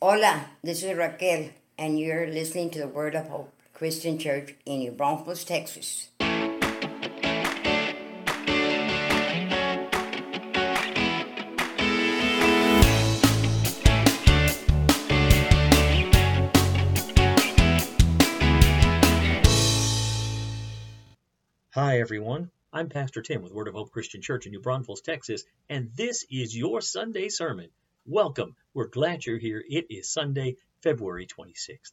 Hola, this is Raquel, and you're listening to the Word of Hope Christian Church in New Braunfels, Texas. Hi, everyone. I'm Pastor Tim with Word of Hope Christian Church in New Braunfels, Texas, and this is your Sunday sermon. Welcome. We're glad you're here. It is Sunday, February 26th.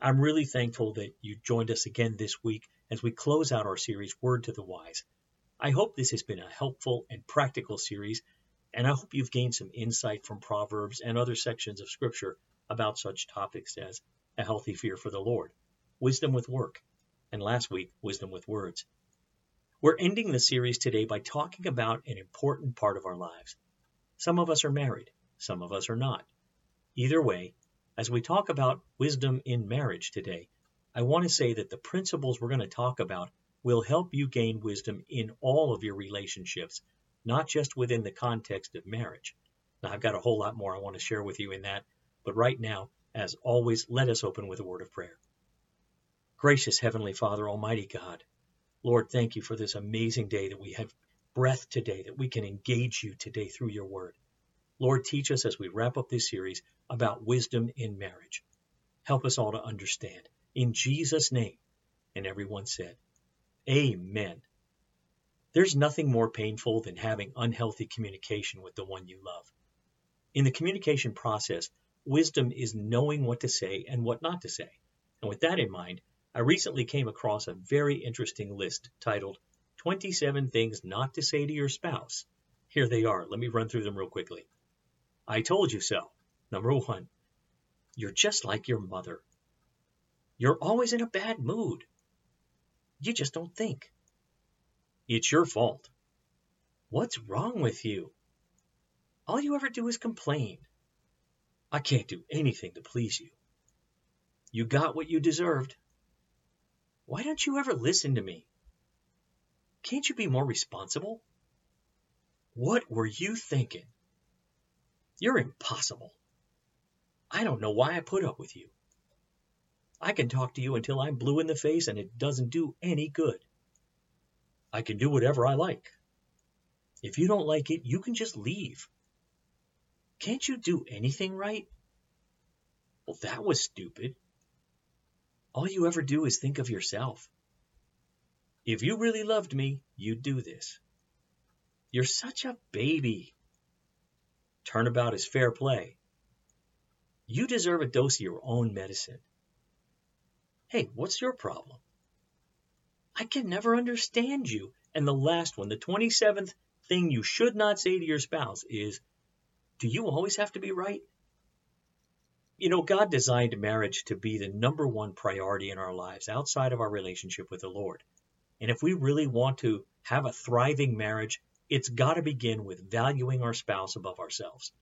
I'm really thankful that you joined us again this week as we close out our series, Word to the Wise. I hope this has been a helpful and practical series, and I hope you've gained some insight from Proverbs and other sections of Scripture about such topics as a healthy fear for the Lord, wisdom with work, and last week, wisdom with words. We're ending the series today by talking about an important part of our lives. Some of us are married, some of us are not. Either way, as we talk about wisdom in marriage today, I want to say that the principles we're going to talk about will help you gain wisdom in all of your relationships, not just within the context of marriage. Now, I've got a whole lot more I want to share with you in that, but right now, as always, let us open with a word of prayer. Gracious Heavenly Father, Almighty God, Lord, thank you for this amazing day that we have breath today, that we can engage you today through your word. Lord, teach us as we wrap up this series about wisdom in marriage. Help us all to understand. In Jesus' name. And everyone said, Amen. There's nothing more painful than having unhealthy communication with the one you love. In the communication process, wisdom is knowing what to say and what not to say. And with that in mind, I recently came across a very interesting list titled 27 Things Not to Say to Your Spouse. Here they are. Let me run through them real quickly. I told you so. Number one, you're just like your mother. You're always in a bad mood. You just don't think. It's your fault. What's wrong with you? All you ever do is complain. I can't do anything to please you. You got what you deserved. Why don't you ever listen to me? Can't you be more responsible? What were you thinking? You're impossible. I don't know why I put up with you. I can talk to you until I'm blue in the face and it doesn't do any good. I can do whatever I like. If you don't like it, you can just leave. Can't you do anything right? Well, that was stupid. All you ever do is think of yourself. If you really loved me, you'd do this. You're such a baby. Turnabout is fair play. You deserve a dose of your own medicine. Hey, what's your problem? I can never understand you. And the last one, the 27th thing you should not say to your spouse is, Do you always have to be right? You know, God designed marriage to be the number one priority in our lives outside of our relationship with the Lord. And if we really want to have a thriving marriage, it's got to begin with valuing our spouse above ourselves.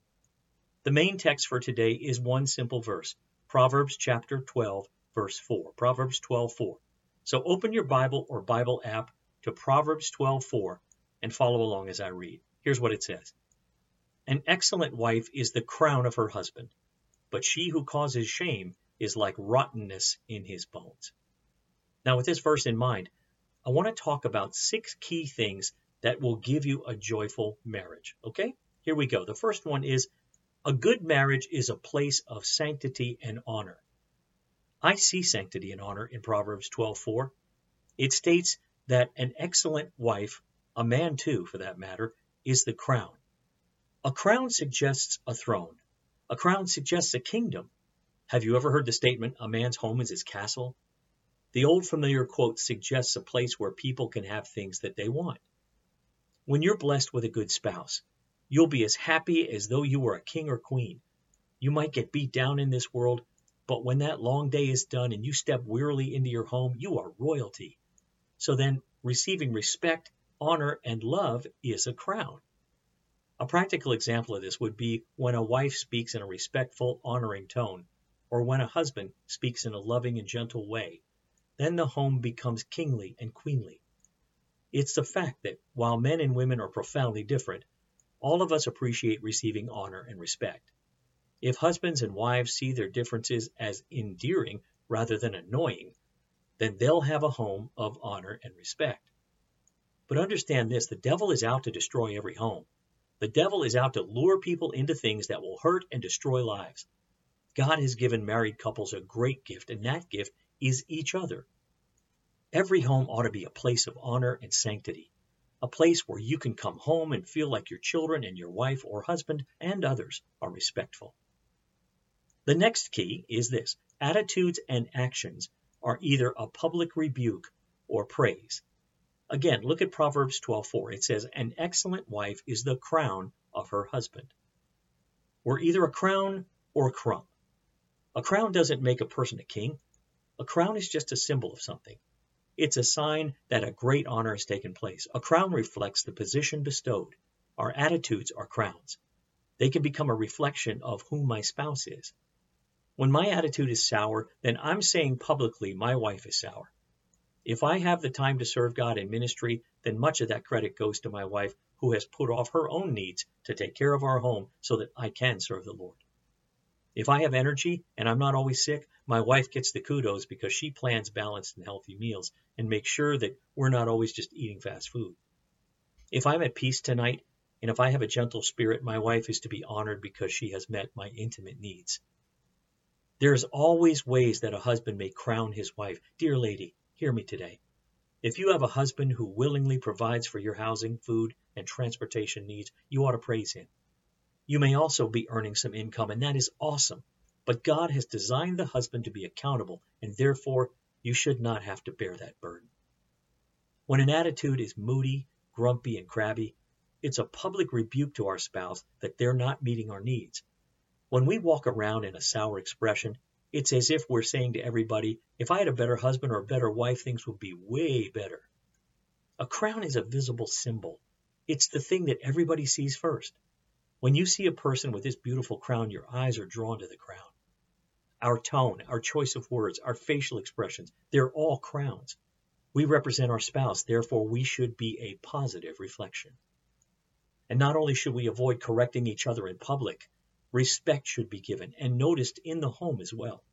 The main text for today is one simple verse Proverbs chapter 12, verse 4. Proverbs 12, 4. So open your Bible or Bible app to Proverbs 12, 4 and follow along as I read. Here's what it says An excellent wife is the crown of her husband but she who causes shame is like rottenness in his bones. Now, with this verse in mind, I want to talk about six key things that will give you a joyful marriage. Okay? Here we go. The first one is a good marriage is a place of sanctity and honor. I see sanctity and honor in Proverbs 12:4. It states that an excellent wife, a man too for that matter, is the crown. A crown suggests a throne. A crown suggests a kingdom. Have you ever heard the statement, a man's home is his castle? The old familiar quote suggests a place where people can have things that they want. When you're blessed with a good spouse, you'll be as happy as though you were a king or queen. You might get beat down in this world, but when that long day is done and you step wearily into your home, you are royalty. So then, receiving respect, honor, and love is a crown. A practical example of this would be when a wife speaks in a respectful, honoring tone, or when a husband speaks in a loving and gentle way. Then the home becomes kingly and queenly. It's the fact that while men and women are profoundly different, all of us appreciate receiving honor and respect. If husbands and wives see their differences as endearing rather than annoying, then they'll have a home of honor and respect. But understand this the devil is out to destroy every home. The devil is out to lure people into things that will hurt and destroy lives. God has given married couples a great gift, and that gift is each other. Every home ought to be a place of honor and sanctity, a place where you can come home and feel like your children and your wife or husband and others are respectful. The next key is this attitudes and actions are either a public rebuke or praise. Again, look at Proverbs 12:4. It says, "An excellent wife is the crown of her husband." We're either a crown or a crumb. A crown doesn't make a person a king. A crown is just a symbol of something. It's a sign that a great honor has taken place. A crown reflects the position bestowed. Our attitudes are crowns. They can become a reflection of who my spouse is. When my attitude is sour, then I'm saying publicly my wife is sour. If I have the time to serve God in ministry, then much of that credit goes to my wife who has put off her own needs to take care of our home so that I can serve the Lord. If I have energy and I'm not always sick, my wife gets the kudos because she plans balanced and healthy meals and makes sure that we're not always just eating fast food. If I'm at peace tonight and if I have a gentle spirit, my wife is to be honored because she has met my intimate needs. There's always ways that a husband may crown his wife. Dear lady, hear me today. If you have a husband who willingly provides for your housing, food, and transportation needs, you ought to praise him. You may also be earning some income, and that is awesome. But God has designed the husband to be accountable, and therefore you should not have to bear that burden. When an attitude is moody, grumpy, and crabby, it's a public rebuke to our spouse that they're not meeting our needs. When we walk around in a sour expression, it's as if we're saying to everybody, if I had a better husband or a better wife, things would be way better. A crown is a visible symbol. It's the thing that everybody sees first. When you see a person with this beautiful crown, your eyes are drawn to the crown. Our tone, our choice of words, our facial expressions, they're all crowns. We represent our spouse, therefore we should be a positive reflection. And not only should we avoid correcting each other in public, Respect should be given and noticed in the home as well.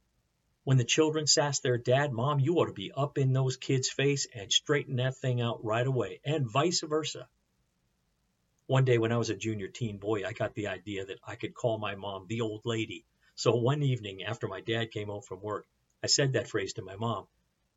When the children sass their dad, mom, you ought to be up in those kids' face and straighten that thing out right away, and vice versa. One day when I was a junior teen boy, I got the idea that I could call my mom the old lady. So one evening after my dad came home from work, I said that phrase to my mom.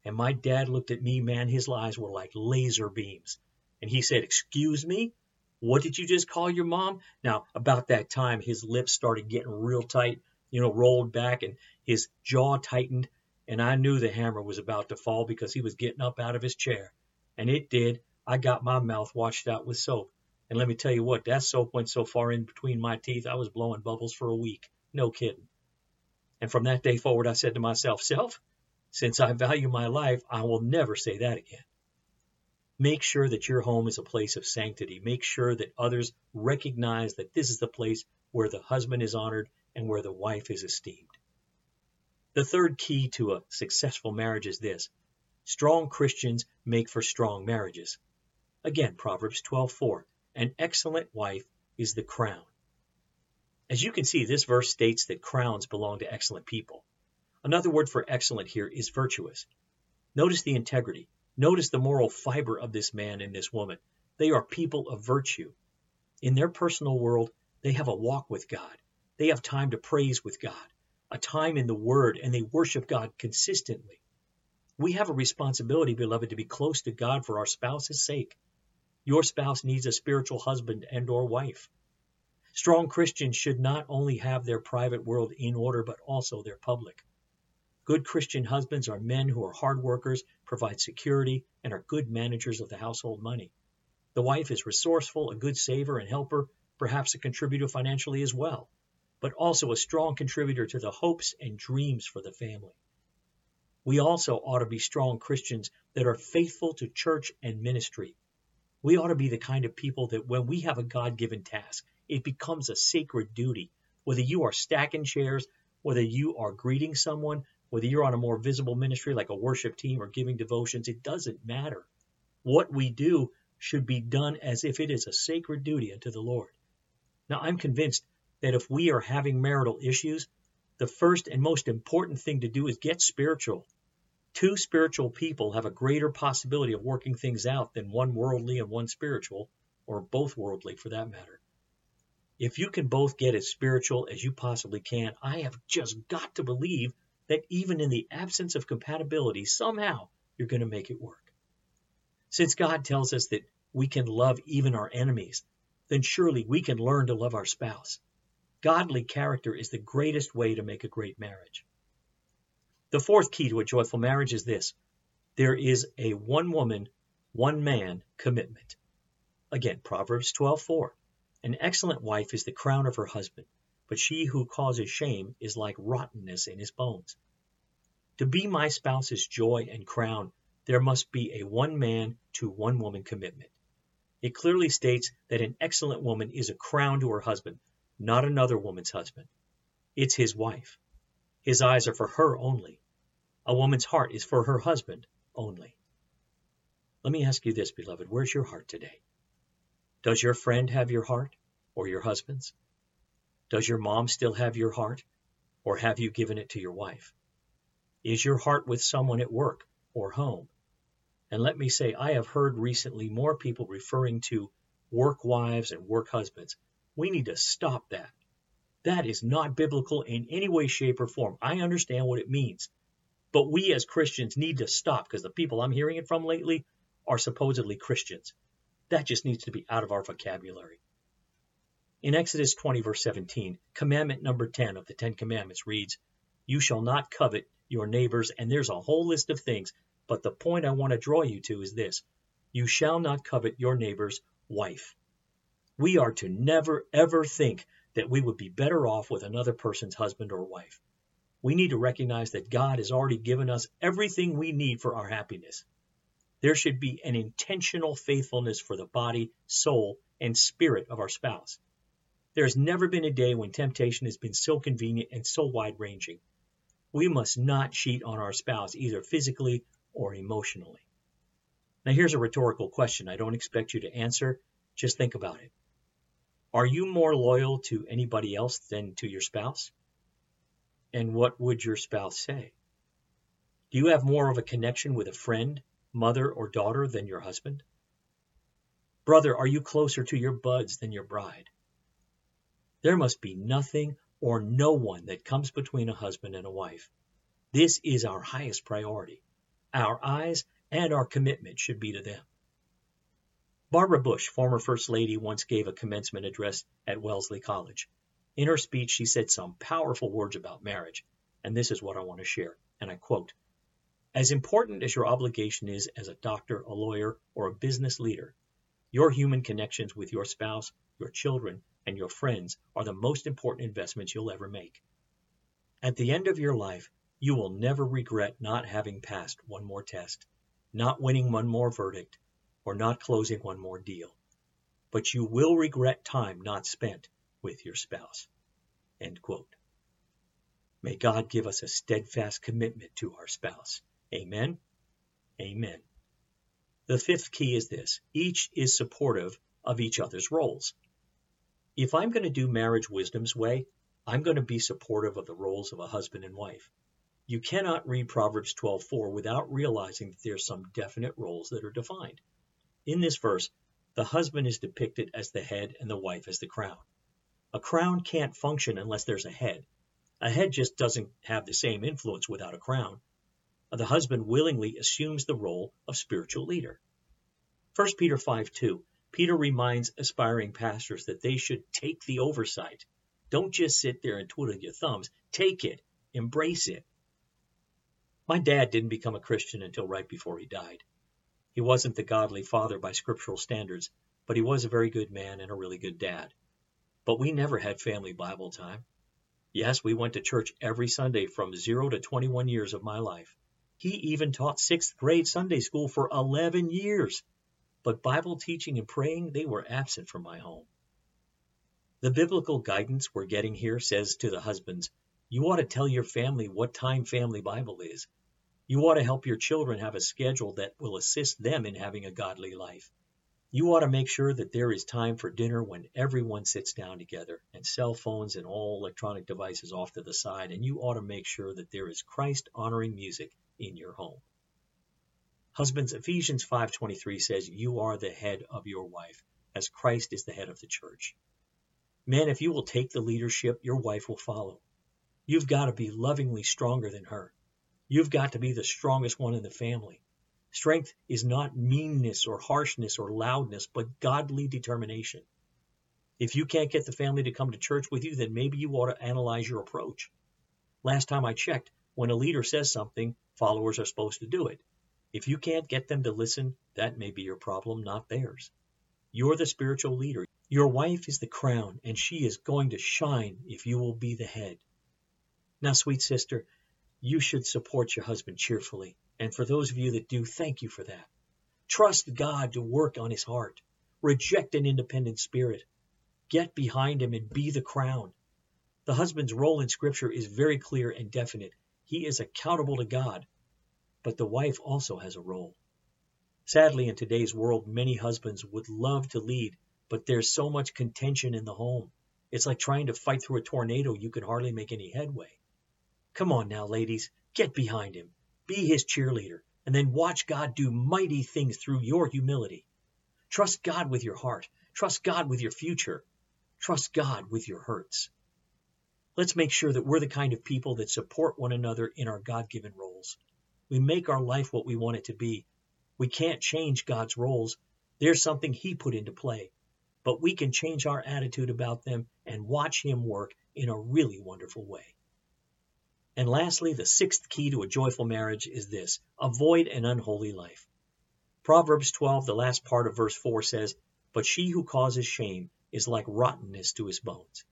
And my dad looked at me, man, his eyes were like laser beams. And he said, Excuse me? What did you just call your mom? Now, about that time, his lips started getting real tight, you know, rolled back, and his jaw tightened. And I knew the hammer was about to fall because he was getting up out of his chair. And it did. I got my mouth washed out with soap. And let me tell you what, that soap went so far in between my teeth, I was blowing bubbles for a week. No kidding. And from that day forward, I said to myself, Self, since I value my life, I will never say that again. Make sure that your home is a place of sanctity. Make sure that others recognize that this is the place where the husband is honored and where the wife is esteemed. The third key to a successful marriage is this strong Christians make for strong marriages. Again, Proverbs 12:4 An excellent wife is the crown. As you can see, this verse states that crowns belong to excellent people. Another word for excellent here is virtuous. Notice the integrity. Notice the moral fiber of this man and this woman. They are people of virtue. In their personal world, they have a walk with God. They have time to praise with God, a time in the Word, and they worship God consistently. We have a responsibility, beloved, to be close to God for our spouse's sake. Your spouse needs a spiritual husband and or wife. Strong Christians should not only have their private world in order, but also their public. Good Christian husbands are men who are hard workers, provide security, and are good managers of the household money. The wife is resourceful, a good saver and helper, perhaps a contributor financially as well, but also a strong contributor to the hopes and dreams for the family. We also ought to be strong Christians that are faithful to church and ministry. We ought to be the kind of people that when we have a God given task, it becomes a sacred duty. Whether you are stacking chairs, whether you are greeting someone, whether you're on a more visible ministry like a worship team or giving devotions, it doesn't matter. What we do should be done as if it is a sacred duty unto the Lord. Now, I'm convinced that if we are having marital issues, the first and most important thing to do is get spiritual. Two spiritual people have a greater possibility of working things out than one worldly and one spiritual, or both worldly for that matter. If you can both get as spiritual as you possibly can, I have just got to believe that even in the absence of compatibility, somehow you're going to make it work. Since God tells us that we can love even our enemies, then surely we can learn to love our spouse. Godly character is the greatest way to make a great marriage. The fourth key to a joyful marriage is this there is a one woman, one man commitment. Again, Proverbs 12:4. An excellent wife is the crown of her husband, but she who causes shame is like rottenness in his bones. To be my spouse's joy and crown, there must be a one man to one woman commitment. It clearly states that an excellent woman is a crown to her husband, not another woman's husband. It's his wife. His eyes are for her only. A woman's heart is for her husband only. Let me ask you this, beloved where's your heart today? Does your friend have your heart or your husband's? Does your mom still have your heart or have you given it to your wife? Is your heart with someone at work or home? And let me say, I have heard recently more people referring to work wives and work husbands. We need to stop that. That is not biblical in any way, shape, or form. I understand what it means. But we as Christians need to stop because the people I'm hearing it from lately are supposedly Christians. That just needs to be out of our vocabulary. In Exodus 20, verse 17, commandment number 10 of the Ten Commandments reads, You shall not covet your neighbors, and there's a whole list of things, but the point I want to draw you to is this You shall not covet your neighbor's wife. We are to never, ever think that we would be better off with another person's husband or wife. We need to recognize that God has already given us everything we need for our happiness. There should be an intentional faithfulness for the body, soul, and spirit of our spouse. There has never been a day when temptation has been so convenient and so wide ranging. We must not cheat on our spouse, either physically or emotionally. Now, here's a rhetorical question I don't expect you to answer. Just think about it. Are you more loyal to anybody else than to your spouse? And what would your spouse say? Do you have more of a connection with a friend, mother, or daughter than your husband? Brother, are you closer to your buds than your bride? There must be nothing or no one that comes between a husband and a wife. This is our highest priority. Our eyes and our commitment should be to them. Barbara Bush, former First Lady, once gave a commencement address at Wellesley College. In her speech, she said some powerful words about marriage, and this is what I want to share. And I quote As important as your obligation is as a doctor, a lawyer, or a business leader, your human connections with your spouse, your children, and your friends are the most important investments you'll ever make. At the end of your life, you will never regret not having passed one more test, not winning one more verdict, or not closing one more deal. But you will regret time not spent with your spouse. End quote. May God give us a steadfast commitment to our spouse. Amen. Amen. The fifth key is this each is supportive of each other's roles. If I'm going to do marriage wisdom's way, I'm going to be supportive of the roles of a husband and wife. You cannot read Proverbs 12:4 without realizing that there are some definite roles that are defined. In this verse, the husband is depicted as the head and the wife as the crown. A crown can't function unless there's a head. A head just doesn't have the same influence without a crown. The husband willingly assumes the role of spiritual leader. 1 Peter 5 2, Peter reminds aspiring pastors that they should take the oversight. Don't just sit there and twiddle your thumbs. Take it, embrace it. My dad didn't become a Christian until right before he died. He wasn't the godly father by scriptural standards, but he was a very good man and a really good dad. But we never had family Bible time. Yes, we went to church every Sunday from 0 to 21 years of my life. He even taught sixth grade Sunday school for 11 years. But Bible teaching and praying, they were absent from my home. The biblical guidance we're getting here says to the husbands, you ought to tell your family what time family Bible is. You ought to help your children have a schedule that will assist them in having a godly life. You ought to make sure that there is time for dinner when everyone sits down together and cell phones and all electronic devices off to the side, and you ought to make sure that there is Christ honoring music in your home. Husbands, Ephesians 5:23 says, "You are the head of your wife, as Christ is the head of the church." Men, if you will take the leadership, your wife will follow. You've got to be lovingly stronger than her. You've got to be the strongest one in the family. Strength is not meanness or harshness or loudness, but godly determination. If you can't get the family to come to church with you, then maybe you ought to analyze your approach. Last time I checked, when a leader says something, followers are supposed to do it. If you can't get them to listen, that may be your problem, not theirs. You're the spiritual leader. Your wife is the crown, and she is going to shine if you will be the head. Now, sweet sister, you should support your husband cheerfully. And for those of you that do, thank you for that. Trust God to work on his heart. Reject an independent spirit. Get behind him and be the crown. The husband's role in Scripture is very clear and definite. He is accountable to God, but the wife also has a role. Sadly, in today's world, many husbands would love to lead, but there's so much contention in the home. It's like trying to fight through a tornado, you can hardly make any headway. Come on now, ladies, get behind him. Be his cheerleader, and then watch God do mighty things through your humility. Trust God with your heart. Trust God with your future. Trust God with your hurts. Let's make sure that we're the kind of people that support one another in our God given roles. We make our life what we want it to be. We can't change God's roles. There's something He put into play. But we can change our attitude about them and watch Him work in a really wonderful way. And lastly, the sixth key to a joyful marriage is this avoid an unholy life. Proverbs 12, the last part of verse 4 says, But she who causes shame is like rottenness to his bones.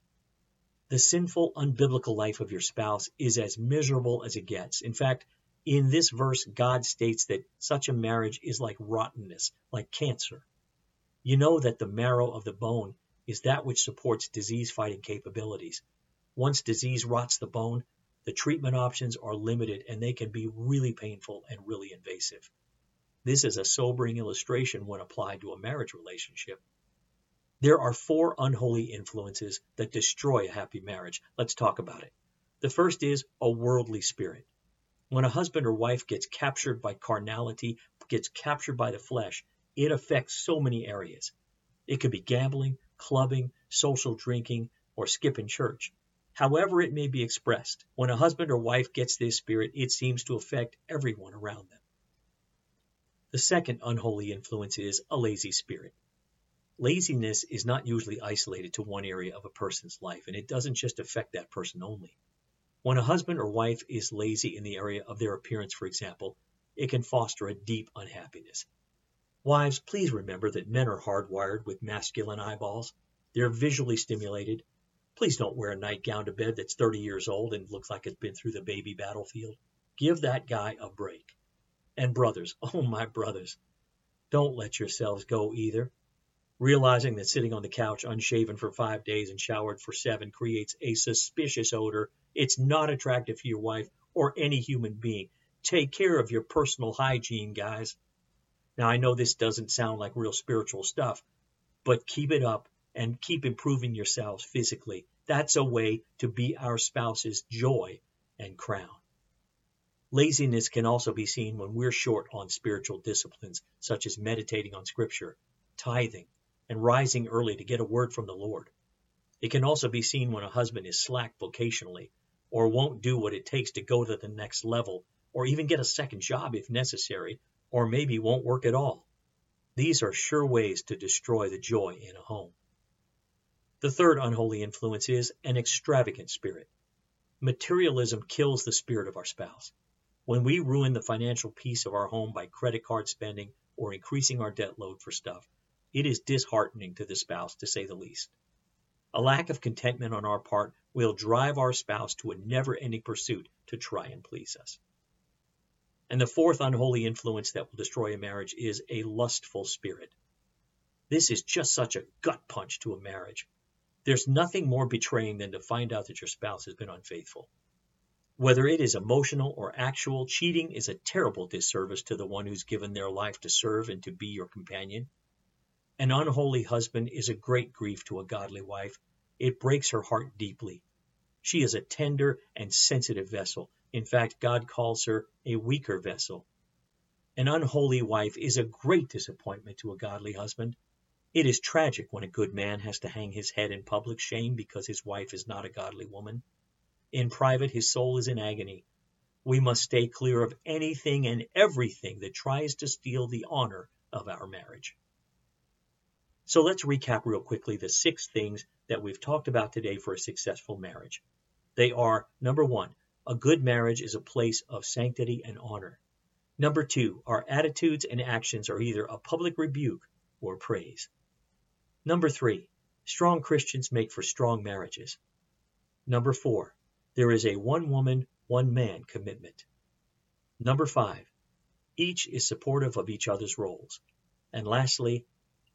The sinful, unbiblical life of your spouse is as miserable as it gets. In fact, in this verse, God states that such a marriage is like rottenness, like cancer. You know that the marrow of the bone is that which supports disease fighting capabilities. Once disease rots the bone, the treatment options are limited and they can be really painful and really invasive. This is a sobering illustration when applied to a marriage relationship. There are four unholy influences that destroy a happy marriage. Let's talk about it. The first is a worldly spirit. When a husband or wife gets captured by carnality, gets captured by the flesh, it affects so many areas. It could be gambling, clubbing, social drinking, or skipping church. However it may be expressed, when a husband or wife gets this spirit, it seems to affect everyone around them. The second unholy influence is a lazy spirit. Laziness is not usually isolated to one area of a person's life, and it doesn't just affect that person only. When a husband or wife is lazy in the area of their appearance, for example, it can foster a deep unhappiness. Wives, please remember that men are hardwired with masculine eyeballs. They're visually stimulated, Please don't wear a nightgown to bed that's 30 years old and looks like it's been through the baby battlefield. Give that guy a break. And brothers, oh my brothers, don't let yourselves go either. Realizing that sitting on the couch unshaven for five days and showered for seven creates a suspicious odor, it's not attractive to your wife or any human being. Take care of your personal hygiene, guys. Now, I know this doesn't sound like real spiritual stuff, but keep it up and keep improving yourselves physically. That's a way to be our spouse's joy and crown. Laziness can also be seen when we're short on spiritual disciplines, such as meditating on Scripture, tithing, and rising early to get a word from the Lord. It can also be seen when a husband is slack vocationally, or won't do what it takes to go to the next level, or even get a second job if necessary, or maybe won't work at all. These are sure ways to destroy the joy in a home. The third unholy influence is an extravagant spirit. Materialism kills the spirit of our spouse. When we ruin the financial peace of our home by credit card spending or increasing our debt load for stuff, it is disheartening to the spouse, to say the least. A lack of contentment on our part will drive our spouse to a never ending pursuit to try and please us. And the fourth unholy influence that will destroy a marriage is a lustful spirit. This is just such a gut punch to a marriage. There's nothing more betraying than to find out that your spouse has been unfaithful. Whether it is emotional or actual, cheating is a terrible disservice to the one who's given their life to serve and to be your companion. An unholy husband is a great grief to a godly wife. It breaks her heart deeply. She is a tender and sensitive vessel. In fact, God calls her a weaker vessel. An unholy wife is a great disappointment to a godly husband. It is tragic when a good man has to hang his head in public shame because his wife is not a godly woman. In private, his soul is in agony. We must stay clear of anything and everything that tries to steal the honor of our marriage. So let's recap real quickly the six things that we've talked about today for a successful marriage. They are number one, a good marriage is a place of sanctity and honor. Number two, our attitudes and actions are either a public rebuke or praise. Number three, strong Christians make for strong marriages. Number four, there is a one woman, one man commitment. Number five, each is supportive of each other's roles. And lastly,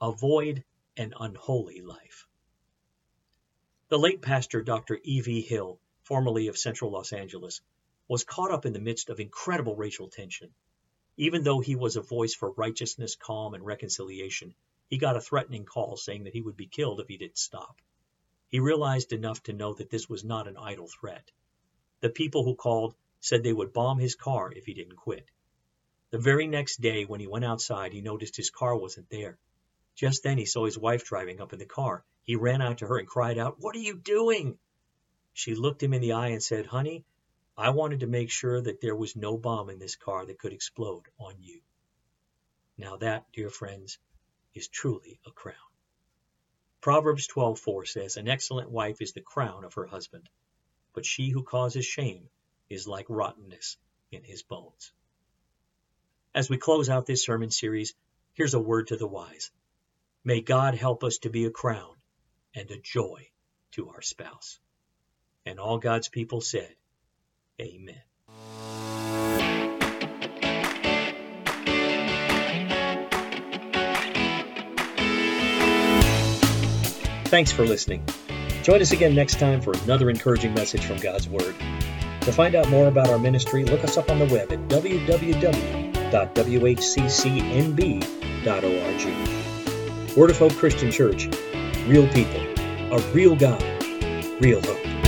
avoid an unholy life. The late pastor Dr. E.V. Hill, formerly of Central Los Angeles, was caught up in the midst of incredible racial tension. Even though he was a voice for righteousness, calm, and reconciliation, he got a threatening call saying that he would be killed if he didn't stop. He realized enough to know that this was not an idle threat. The people who called said they would bomb his car if he didn't quit. The very next day, when he went outside, he noticed his car wasn't there. Just then he saw his wife driving up in the car. He ran out to her and cried out, What are you doing? She looked him in the eye and said, Honey, I wanted to make sure that there was no bomb in this car that could explode on you. Now that, dear friends, is truly a crown. Proverbs 12:4 says, An excellent wife is the crown of her husband, but she who causes shame is like rottenness in his bones. As we close out this sermon series, here's a word to the wise. May God help us to be a crown and a joy to our spouse. And all God's people said, Amen. Thanks for listening. Join us again next time for another encouraging message from God's Word. To find out more about our ministry, look us up on the web at www.whccnb.org. Word of Hope Christian Church. Real people, a real God, real hope.